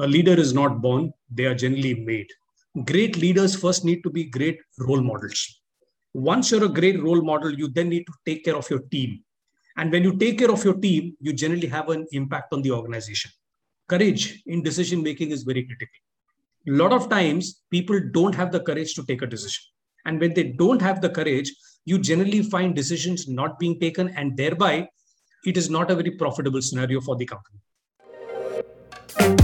A leader is not born, they are generally made. Great leaders first need to be great role models. Once you're a great role model, you then need to take care of your team. And when you take care of your team, you generally have an impact on the organization. Courage in decision making is very critical. A lot of times, people don't have the courage to take a decision. And when they don't have the courage, you generally find decisions not being taken, and thereby, it is not a very profitable scenario for the company. Hello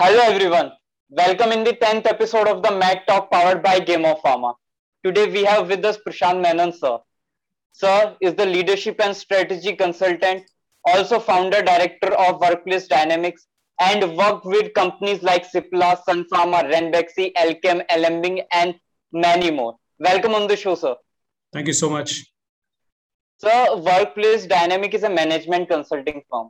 everyone. Welcome in the 10th episode of the Mac Talk powered by Game of Pharma. Today we have with us Prashant Menon sir. Sir is the leadership and strategy consultant, also founder director of Workplace Dynamics and worked with companies like Cipla, Sun Pharma, Ranbaxy, Alkem, Alembic and many more. Welcome on the show sir. Thank you so much. Sir, Workplace Dynamic is a management consulting firm.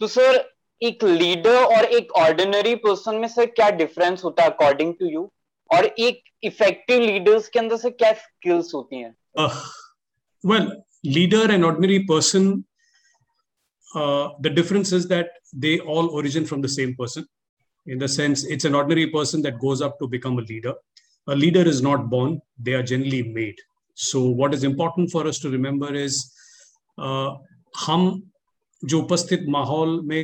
तो sir एक leader और एक ordinary person में sir क्या difference होता है according to you और एक इफ़ेक्टिव लीडर्स के अंदर से क्या स्किल्स होती हैं well leader and ordinary person the difference is that they all origin from the same person in the sense it's an ordinary person that goes up to become a leader a leader is not born they are generally made so what is important for us to remember is uh, हम जो उपस्थित माहौल में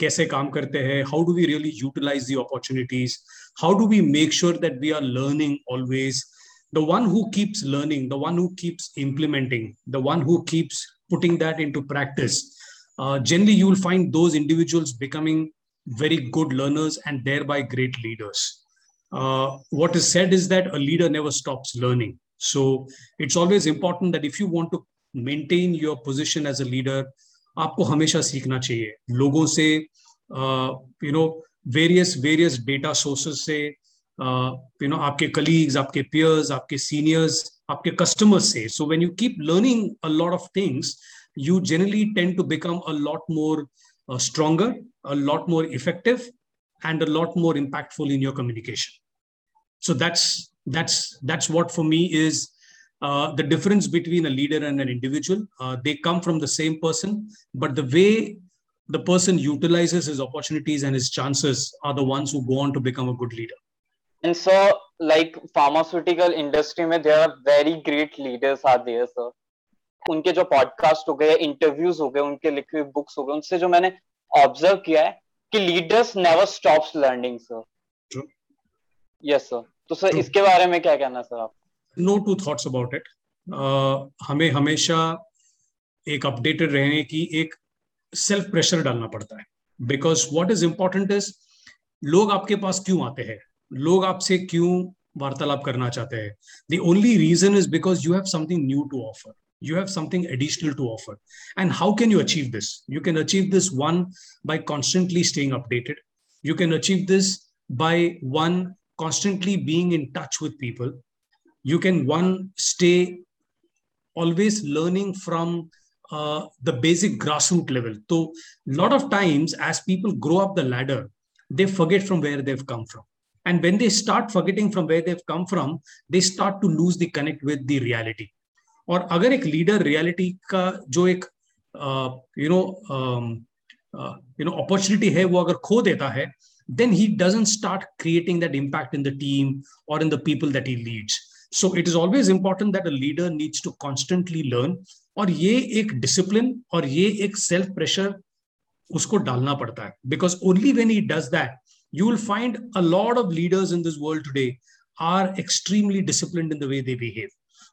कैसे काम करते हैं how do we really utilise the opportunities how do we make sure that we are learning always the one who keeps learning the one who keeps implementing the one who keeps putting that into practice uh, generally you will find those individuals becoming very good learners and thereby great leaders uh, what is said is that a leader never stops learning so it's always important that if you want to maintain your position as a leader आपको हमेशा सीखना चाहिए लोगों से you know various various data sources से you know आपके colleagues आपके peers आपके सीनियर्स आपके कस्टमर्स से so when you keep learning a lot of things you generally tend to become a lot more uh, stronger, a lot more effective, and a lot more impactful in your communication. So that's that's that's what for me is uh, the difference between a leader and an individual. Uh, they come from the same person, but the way the person utilizes his opportunities and his chances are the ones who go on to become a good leader. And so, like pharmaceutical industry, mein, there are very great leaders are there, sir. उनके जो podcast हो गए interviews हो गए उनके लिखे हुए books हो गए उनसे जो मैंने ऑब्जर्व किया है कि leaders never stops learning sir yes sir तो सर इसके बारे में क्या कहना सर आप? No two thoughts about it हमें हमेशा एक अपडेटेड रहने की एक सेल्फ प्रेशर डालना पड़ता है। Because what is important is लोग आपके पास क्यों आते हैं? लोग आपसे क्यों वार्तालाप करना चाहते हैं? The only reason is because you have something new to offer you have something additional to offer. And how can you achieve this? You can achieve this one by constantly staying updated. You can achieve this by one constantly being in touch with people you can one stay always learning from uh, the basic grassroots level so a lot of times as people grow up the ladder they forget from where they've come from and when they start forgetting from where they've come from they start to lose the connect with the reality और अगर एक leader reality का जो एक you know you know opportunity है वो अगर खो देता है then he doesn't start creating that impact in the team or in the people that he leads so it is always important that a leader needs to constantly learn और ये एक discipline और ये एक सेल्फ प्रेशर उसको डालना पड़ता है because only when he does that you will find a lot of leaders in this world today are extremely disciplined in the way they behave.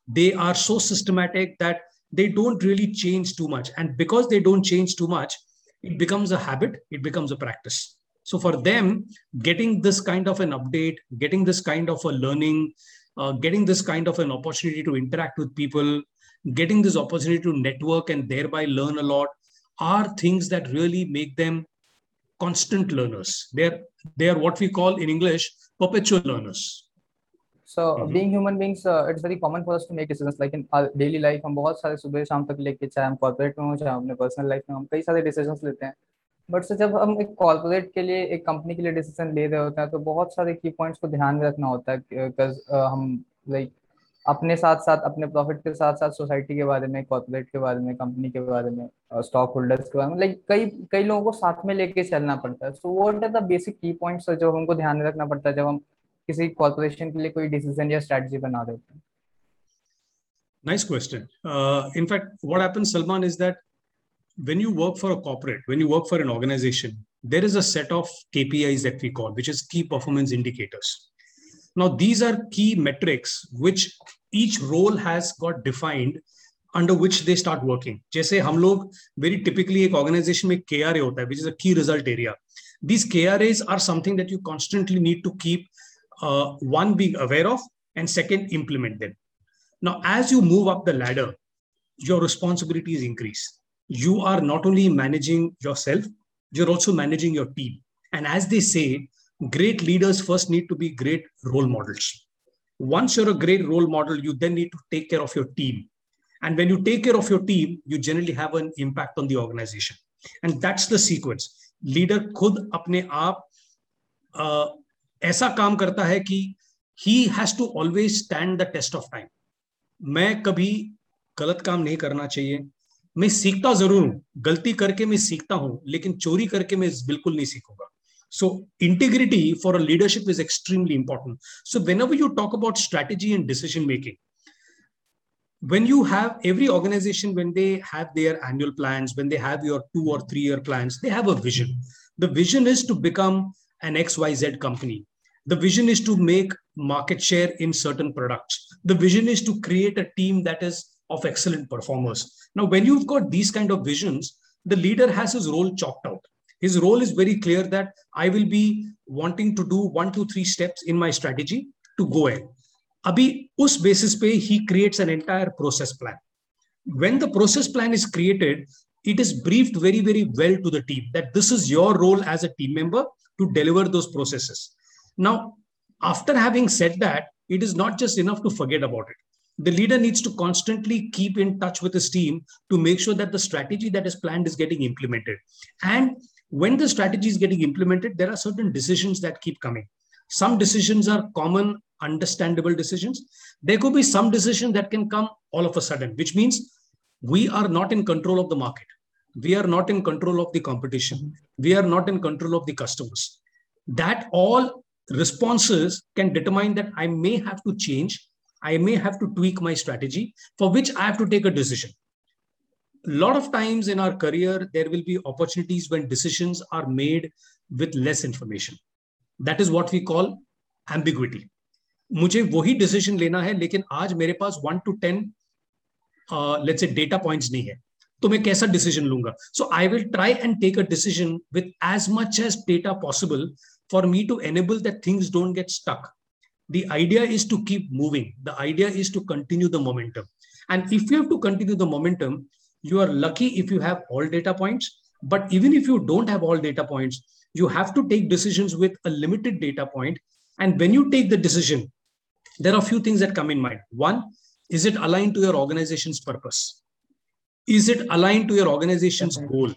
They are so systematic that they don't really change too much. And because they don't change too much, it becomes a habit, it becomes a practice. So for them, getting this kind of an update, getting this kind of a learning, uh, getting this kind of an opportunity to interact with people, getting this opportunity to network and thereby learn a lot are things that really make them constant learners. They're they are what we call in English perpetual learners. So mm-hmm. being human beings, uh, it's very common for us to make decisions. Like in our daily life, हम बहुत सारे सुबह शाम तक लेके चाहे हम corporate में हो चाहे अपने पर्सनल लाइफ में हम कई सारे डिसीजंस लेते हैं बट से जब हम एक कॉर्पोरेट के लिए एक कंपनी के लिए डिसीज़न ले रहे होते हैं तो बहुत सारे की पॉइंट्स को ध्यान में रखना होता है हम लाइक अपने साथ साथ अपने प्रॉफिट के साथ साथ सोसाइटी के बारे में कॉर्पोरेट के बारे में कंपनी के बारे में स्टॉक होल्डर्स के बारे में लाइक कई कई लोगों को साथ में लेके चलना पड़ता है so what are the basic key points जो हमको ध्यान में रखना पड़ता है जब हम किसी कॉर्पोरेशन के लिए कोई डिसीज़न या स्ट्रेटजी बना देते हैं Nice question. Uh, in fact, what happens, Salman, is that when you work for a corporate, when you work for an organization, there is a set of KPIs that we call, which is key performance indicators. Now, these are key metrics which each role has got defined under which they start working. जैसे हम लोग very typically एक organization में KRA होता है, which is a key result area. These KRAs are something that you constantly need to keep uh, one being aware of and second implement them. Now, as you move up the ladder, your responsibilities increase. You are not only managing yourself, you're also managing your team. And as they say, great leaders first need to be great role models. Once you're a great role model, you then need to take care of your team. And when you take care of your team, you generally have an impact on the organization. And that's the sequence. Leader खुद अपने आप uh, ऐसा काम करता है कि he has to always stand the test of time. मैं कभी गलत काम नहीं करना चाहिए मैं सीखता जरूर हूं गलती करके मैं सीखता हूं लेकिन चोरी करके मैं बिल्कुल नहीं सीखूंगा so integrity for a leadership is extremely important. So whenever you talk about strategy and decision making, when you have every organization, when they have their annual plans, when they have your two or three year plans, they have a vision. The vision is to become an XYZ company. The vision is to make market share in certain products. The vision is to create a team that is of excellent performers. Now, when you've got these kind of visions, the leader has his role chalked out his role is very clear that I will be wanting to do one, two, three steps in my strategy to go ahead. Abhi us basis pe he creates an entire process plan. When the process plan is created, it is briefed very, very well to the team that this is your role as a team member to deliver those processes. Now, after having said that, it is not just enough to forget about it. The leader needs to constantly keep in touch with his team to make sure that the strategy that is planned is getting implemented. And when the strategy is getting implemented, there are certain decisions that keep coming. Some decisions are common, understandable decisions. There could be some decision that can come all of a sudden, which means we are not in control of the market. We are not in control of the competition. Mm-hmm. We are not in control of the customers. That all responses can determine that I may have to change. I may have to tweak my strategy for which I have to take a decision a lot of times in our career, there will be opportunities when decisions are made with less information. That is what we call ambiguity. मुझे वही decision लेना है लेकिन आज मेरे पास one to ten let's say data points नहीं है तो मैं कैसा डिसीजन लूंगा so I will try and take a decision with as much as data possible for me to enable that things don't get stuck the idea is to keep moving. The idea is to continue the momentum. And if you have to continue the momentum you are lucky if you have all data points. But even if you don't have all data points you have to take decisions with a limited data point. And when you take the decision there are a few things that come in mind. One is it aligned to your organization's purpose? Is it aligned to your organization's goal?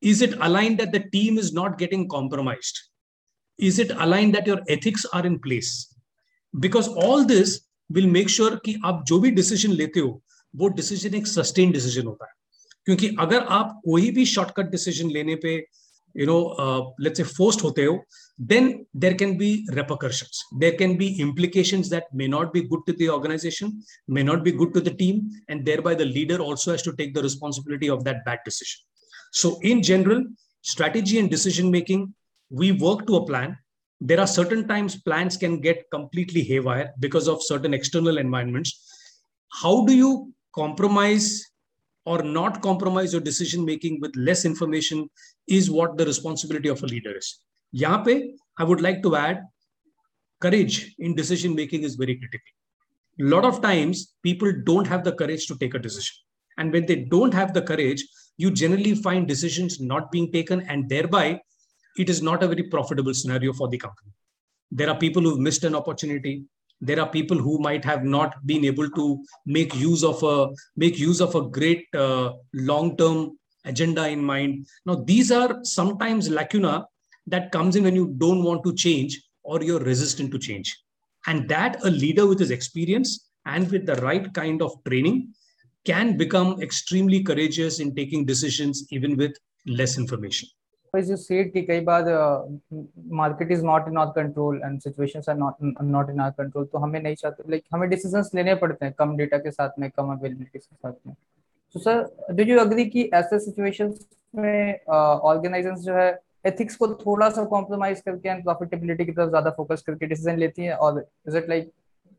Is it aligned that the team is not getting compromised is it aligned that your ethics are in place because all this will make sure कि आप जो भी decision लेते हो वो decision एक sustain decision होता है क्योंकि अगर आप कोई भी शॉर्टकट डिसीजन लेने पे you know uh, let's say forced hote ho then there can be repercussions there can be implications that may not be good to the organization may not be good to the team and thereby the leader also has to take the responsibility of that bad decision so in general strategy and decision making we work to a plan there are certain times plans can get completely haywire because of certain external environments how do you compromise or not compromise your decision making with less information is what the responsibility of a leader is. Pe, I would like to add courage in decision making is very critical. A lot of times, people don't have the courage to take a decision. And when they don't have the courage, you generally find decisions not being taken, and thereby, it is not a very profitable scenario for the company. There are people who've missed an opportunity. There are people who might have not been able to make use of a make use of a great uh, long term agenda in mind. Now these are sometimes lacuna that comes in when you don't want to change or you're resistant to change. And that a leader with his experience and with the right kind of training can become extremely courageous in taking decisions even with less information as you said कि कई बार market is not in our control and situations are not not in our control तो हमें नहीं चाहते like हमें decisions लेने पड़ते हैं, कम डेटा के साथ में, कम अवेलेबिलिटी के साथ में। तो सर डू यू एग्री कि ऐसे सिचुएशंस में ऑर्गेनाइजेशंस जो है एथिक्स को थोड़ा सा कॉम्प्रोमाइज करके एंड प्रॉफिटेबिलिटी की तरफ़ ज़्यादा फोकस करके डिसीज़न लेती है? और इज़ इट लाइक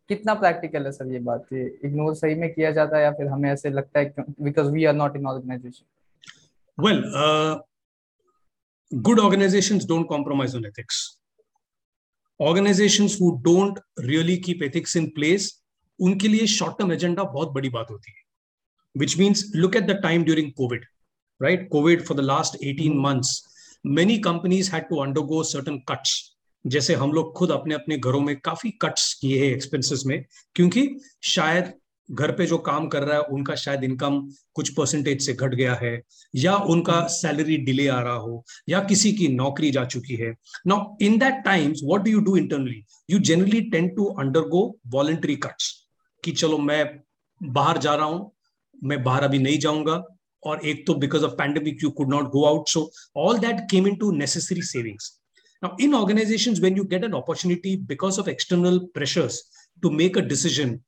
कितना प्रैक्टिकल है सर ये बात? ये इग्नोर सही में किया जाता है या फिर हमें ऐसे लगता है because we are not in organization well good organizations don't compromise on ethics. Organizations who don't really keep ethics in place, उनके लिए शॉर्ट टर्म एजेंडा बहुत बड़ी बात होती है which means look at the time during covid right covid for the last 18 months many companies had to undergo certain cuts जैसे हम लोग खुद अपने अपने घरों में काफ़ी कट्स किए हैं एक्सपेंसेस में क्योंकि शायद घर पे जो काम कर रहा है उनका शायद इनकम कुछ परसेंटेज से घट गया है या उनका सैलरी डिले आ रहा हो या किसी की नौकरी जा चुकी है। Now in that times what do you do internally you generally tend to undergo voluntary cuts कि चलो मैं बाहर जा रहा हूँ मैं बाहर अभी नहीं जाऊँगा और एक तो because of pandemic you could not go out so all that came into necessary savings Now, in organizations, when you get an opportunity because of external pressures to make a decision,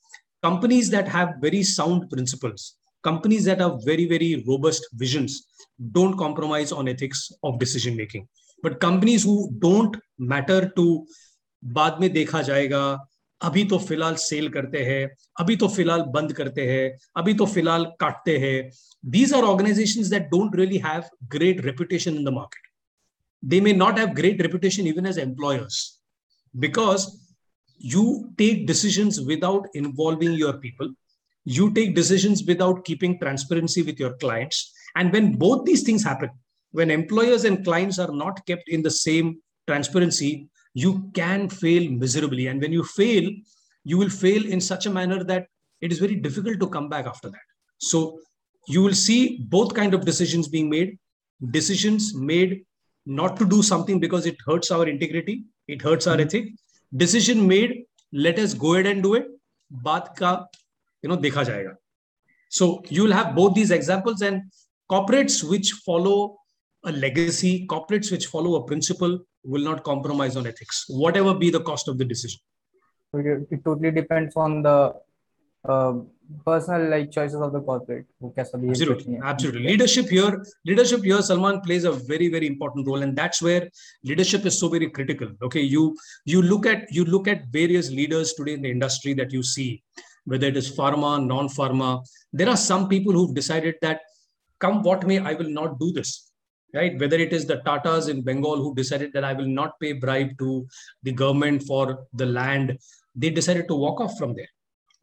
companies that have very sound principles, companies that have very, very robust visions, don't compromise on ethics of decision making. But companies who don't matter to बाद में देखा जाएगा अभी तो फ़िलहाल cell करते हैं अभी तो फ़िलहाल बंद करते हैं अभी तो फ़िलहाल काटते हैं these are organizations that don't really have great reputation in the market they may not have great reputation even as employers because you take decisions without involving your people. You take decisions without keeping transparency with your clients. And when both these things happen when employers and clients are not kept in the same transparency you can fail miserably. And when you fail you will fail in such a manner that it is very difficult to come back after that. So you will see both kind of decisions being made. Decisions made not to do something because it hurts our integrity. It hurts our hmm. ethic decision made let us go ahead and do it. baat you know dekha jayega so you will have both these examples and corporates which follow a legacy corporates which follow a principle will not compromise on ethics whatever be the cost of the decision. It totally depends on the Uh, personal like choices of the corporate who absolutely absolutely. Leadership here leadership here salman plays a very very important role and that's where leadership is so very critical okay? You you look at you look at various leaders today in the industry that you see whether it is pharma non pharma there are some people who've decided that come what may i will not do this right? Whether it is the tatas in bengal who decided that i will not pay bribe to the government for the land they decided to walk off from there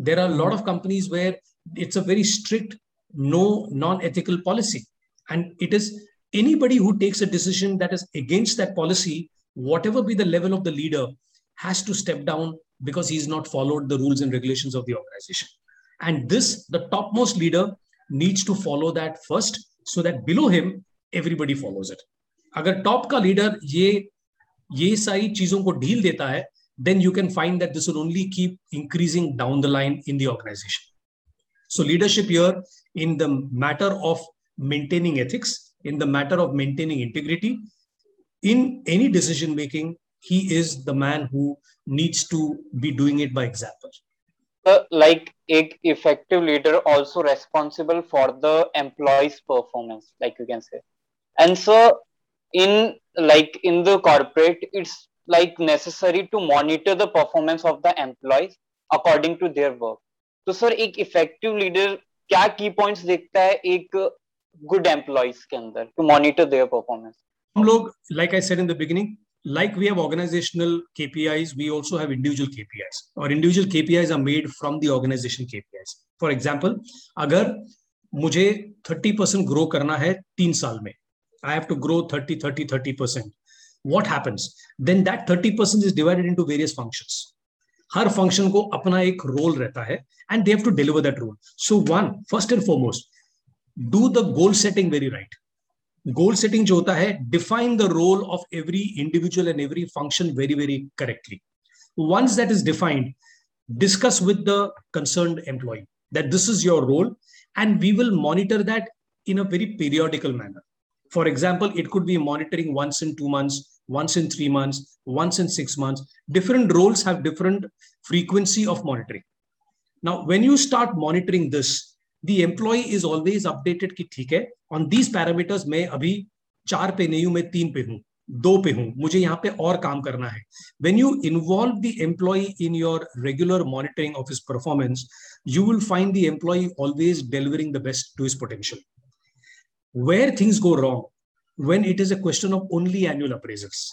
there are a lot of companies where it's a very strict no non-ethical policy and it is anybody who takes a decision that is against that policy whatever be the level of the leader has to step down because he's not followed the rules and regulations of the organization and this the topmost leader needs to follow that first so that below him everybody follows it अगर top का leader ये ये सारी चीजों को ढील देता है then you can find that this will only keep increasing down the line in the organization. So, leadership here in the matter of maintaining ethics, in the matter of maintaining integrity, in any decision making, he is the man who needs to be doing it by example. Uh, like a effective leader also responsible for the employees performance like you can say and so in like in the corporate it's like necessary to monitor the performance of the employees according to their work तो sir एक effective leader क्या key points देखता है एक good employees के अंदर to monitor there performance हम लोग like I said in the beginning like we have organizational KPIs, we also have individual KPIs. Or individual KPIs are made from the organization KPIs. For example, अगर मुझे 30 percent grow करना है तीन साल में I have to grow 30 30 30 percent what happens then that 30% is divided into various functions her function को अपना एक रोल रहता है and they have to deliver that role so one first and foremost do the goal setting very right goal setting जो होता है define the role of every individual and every function very very correctly once that is defined discuss with the concerned employee that this is your role and we will monitor that in a very periodical manner for example it could be monitoring once in 2 months once in 3 months once in 6 months different roles have different frequency of monitoring now when you start monitoring this the employee is always updated ki theek hai on these parameters मैं अभी चार पे नहीं हूं मैं तीन पे हूं दो पे हूं मुझे यहाँ पे और काम करना है when you involve the employee in your regular monitoring of his performance you will find the employee always delivering the best to his potential. Where things go wrong, when it is a question of only annual appraisals.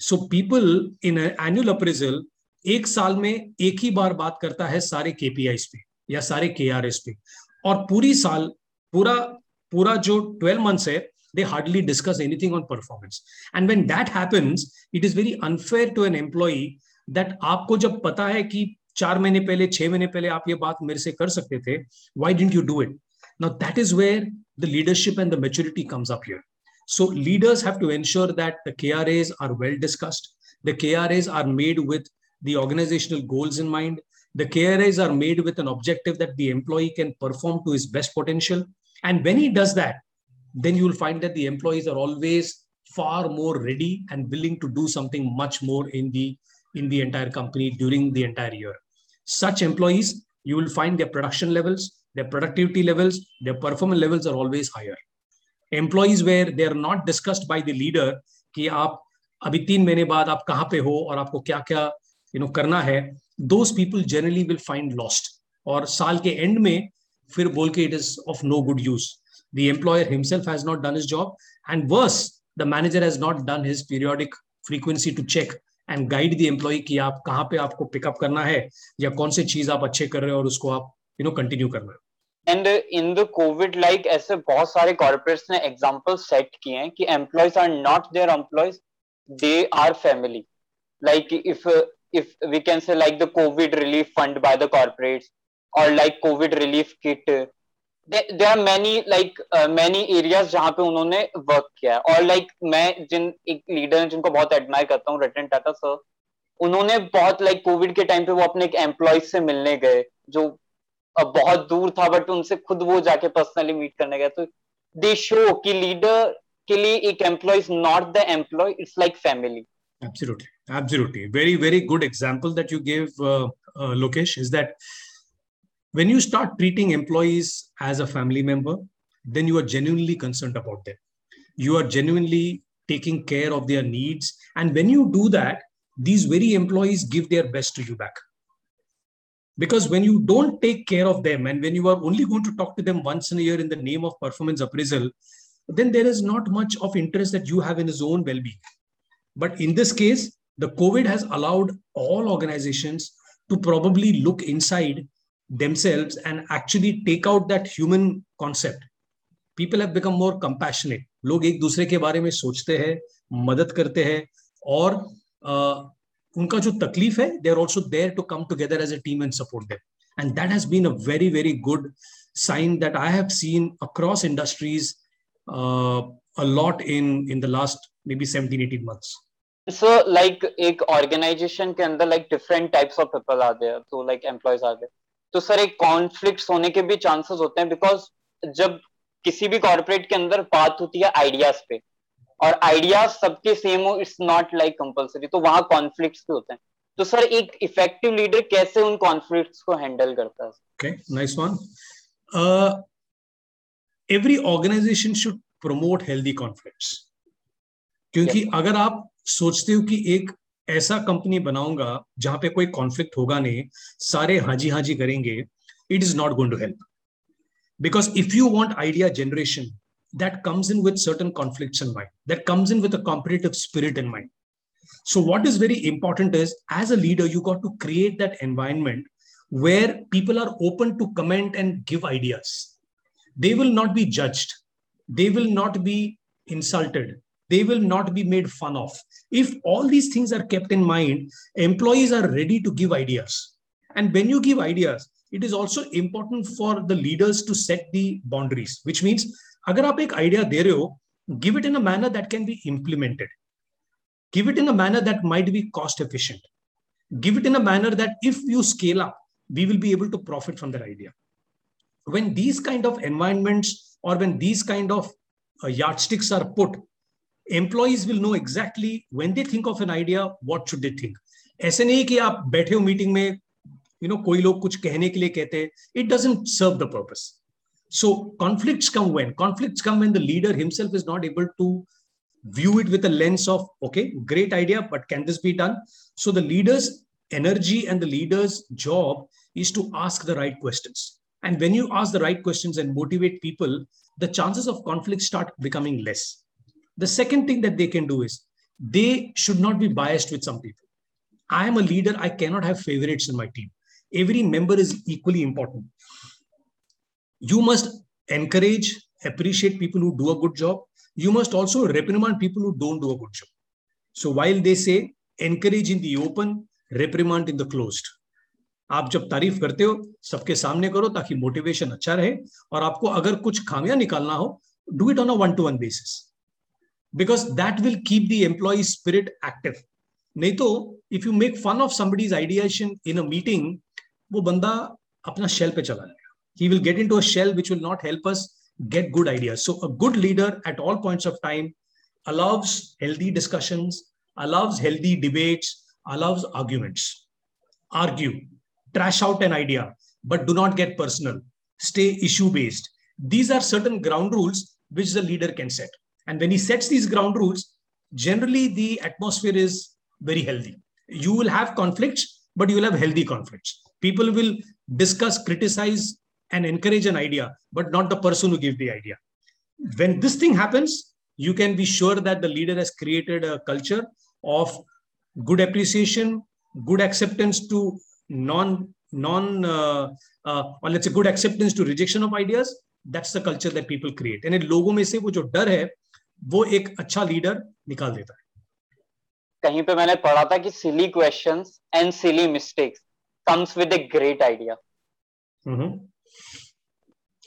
So people in an annual appraisal एक साल में एक ही बार बात करता है सारे KPIs पे या सारे के पे और पूरी साल पूरा पूरा जो 12 मंथ्स है they hardly discuss anything on performance and when that happens it is very unfair to an employee that आपको जब पता है कि चार महीने पहले छह महीने पहले आप ये बात मेरे से कर सकते थे why didn't you do it now that is where the leadership and the maturity comes up here so leaders have to ensure that the kras are well discussed. The kras are made with the organizational goals in mind. The kras are made with an objective that the employee can perform to his best potential. And when he does that then you will find that the employees are always far more ready and willing to do something much more in the in the entire company during the entire year. Such employees you will find their production levels their productivity levels their performance levels are always higher employees where they are not discussed by the leader कि आप अभी तीन महीने बाद आप कहाँ पे हो और आपको क्या क्या यू नो करना है those people generally will find lost और साल के एंड में फिर बोल के it is of no good use the employer himself has not done his job and worse the manager has not done his periodic frequency to check and guide the employee कि आप कहाँ पे आपको pickup करना है या कौन सी चीज़ आप अच्छे कर रहे हो और उसको आप यू नो कंटिन्यू करना है। And in the Covid like ऐसे बहुत सारे कॉर्पोरेट्स ने एग्जांपल सेट किए हैं कि employees are not there employees they are family like if if we can say like the covid relief fund by the corporates or like covid relief kit there are many like many areas जहाँ पे उन्होंने work किया है। और like like, मैं जिन एक leader है जिनको बहुत एडमायर करता हूँ रतन टाटा सर उन्होंने बहुत लाइक like, कोविड के टाइम पे वो अपने एक एम्प्लॉय से मिलने गए जो बहुत दूर था बट उनसे खुद वो जाके पर्सनली मीट करने गए तो दे शो कि लीडर के लिए एक employee is not the employee it's like family Absolutely, absolutely. Very, very good example that you gave, uh, uh, Lokesh, is that when you start treating employees as a family member then you are genuinely concerned about them you are genuinely taking care of their needs and when you do that these very employees give their best to you back because when you don't take care of them and when you are only going to talk to them once in a year in the name of performance appraisal then there is not much of interest that you have in his own well-being but in this case the covid has allowed all organizations to probably look inside themselves and actually take out that human concept people have become more compassionate लोग एक दूसरे के बारे में सोचते हैं मदद करते हैं और uh, उनका जो तकलीफ़ है they are also there to come together as a team and support them and that has been a very very good sign that I have seen across industries uh, a lot in in the last maybe 17 18 months. So like एक organization के अंदर like different types of people are there. So like employees are there. तो sir एक conflict होने के भी chances होते हैं बिकॉज़ जब किसी भी कॉर्पोरेट के अंदर बात होती है आइडियाज़ पे और आइडियाज़ सबके सेम हो इट्स नॉट लाइक कंपलसरी तो वहाँ कॉन्फ्लिक्ट भी होते हैं। तो सर एक इफ़ेक्टिव लीडर कैसे उन कॉन्फ्लिक्ट्स को हैंडल करता है? Okay nice one every organization should promote healthy conflicts क्योंकि yes. अगर आप सोचते हो कि एक ऐसा कंपनी बनाऊँगा जहाँ पे कोई कॉन्फ्लिक्ट होगा नहीं सारे हाजी हाजी करेंगे it is not going to help because if you want idea generation that comes in with certain conflicts in mind that comes in with a competitive spirit in mind so what is very important is as a leader you got to create that environment where people are open to comment and give ideas they will not be judged they will not be insulted they will not be made fun of. If all these things are kept in mind, employees are ready to give ideas. And when you give ideas, it is also important for the leaders to set the boundaries, which means अगर आप एक idea दे रहे हो give it in a manner that can be implemented give it in a manner that might be cost efficient give it in a manner that if you scale up we will be able to profit from their idea when these kind of environment और when these kind of yardsticks are put employees will know exactly when they think of an idea what should they think ऐसे नहीं कि आप बैठे हो meeting में you know कोई लोग कुछ कहने के लिए कहते हैं. It doesn't serve the purpose so conflicts come when conflicts come when the leader himself is not able to view it with a lens of okay great idea but can this be done so the leader's energy and the leader's job is to ask the right questions and when you ask the right questions and motivate people the chances of conflict start becoming less the second thing that they can do is they should not be biased with some people I am a leader. I cannot have favorites in my team. Every member is equally important. You must encourage, appreciate people who do a good job. You must also reprimand people who don't do a good job. So while they say encourage in the open, reprimand in the closed. आप जब तारीफ़ करते हो सबके सामने करो ताकि motivation अच्छा रहे और आपको अगर कुछ खामियाँ निकालना हो do it on a one to one basis because that will keep the employee spirit active नहीं तो if you make fun of somebody's ideation in a meeting वो बंदा अपना शेल पे चला जाएगा he will get into a shell which will not help us get good ideas. So a good leader at all points of time allows healthy discussions allows healthy debates allows arguments. Argue trash out an idea but do not get personal. Stay issue based these are certain ground rules which the leader can set. And when he sets these ground rules generally the atmosphere is very healthy. You will have conflicts, but you will have healthy conflicts. People will discuss, criticize, and encourage an idea, but not the person who gave the idea. When this thing happens, you can be sure that the leader has created a culture of good appreciation, good acceptance to non non uh, uh, or let's say good acceptance to rejection of ideas. That's the culture that people create. And लोगों में से वो जो डर है वो एक अच्छा लीडर निकाल देता है कहीं पे मैंने पढ़ा था कि silly questions and silly mistakes comes with a great idea mm-hmm.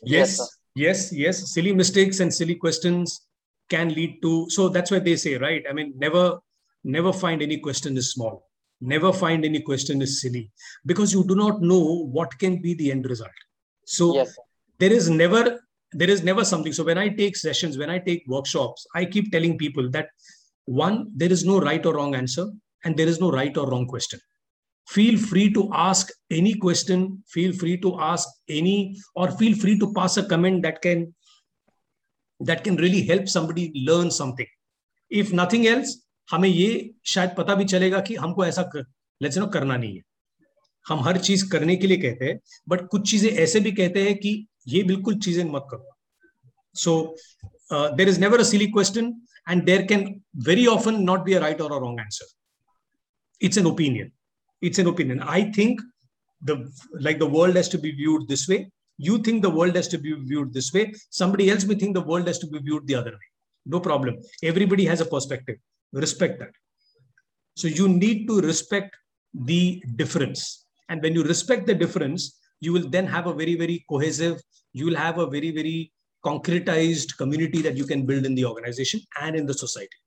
yes yes, yes yes. Silly mistakes and silly questions can lead to so that's why they say right? I mean never never find any question is small. Never find any question is silly. Because you do not know what can be the end result. So yes. there is never there is never something. So when i take sessions when i take workshops i keep telling people that one, there is no right or wrong answer, and there is no right or wrong question. Feel free to ask any question, feel free to ask any, or feel free to pass a comment that can that can really help somebody learn something. If nothing else, हमें ये शायद पता भी चलेगा कि हमको ऐसा let's no करना नहीं है हम हर चीज़ करने के लिए कहते हैं बट कुछ चीज़ें ऐसे भी कहते हैं कि ये बिल्कुल चीज़ें मत करो so there is never a silly question there can very often not be a right or a wrong answer it's an opinion it's an opinion. I think the like the world has to be viewed this way. You think the world has to be viewed this way. Somebody else may think the world has to be viewed the other way. No problem. Everybody has a perspective. Respect that. So you need to respect the difference. And when you respect the difference you will then have a very very cohesive you will have a very very concretized community that you can build in the organization and in the society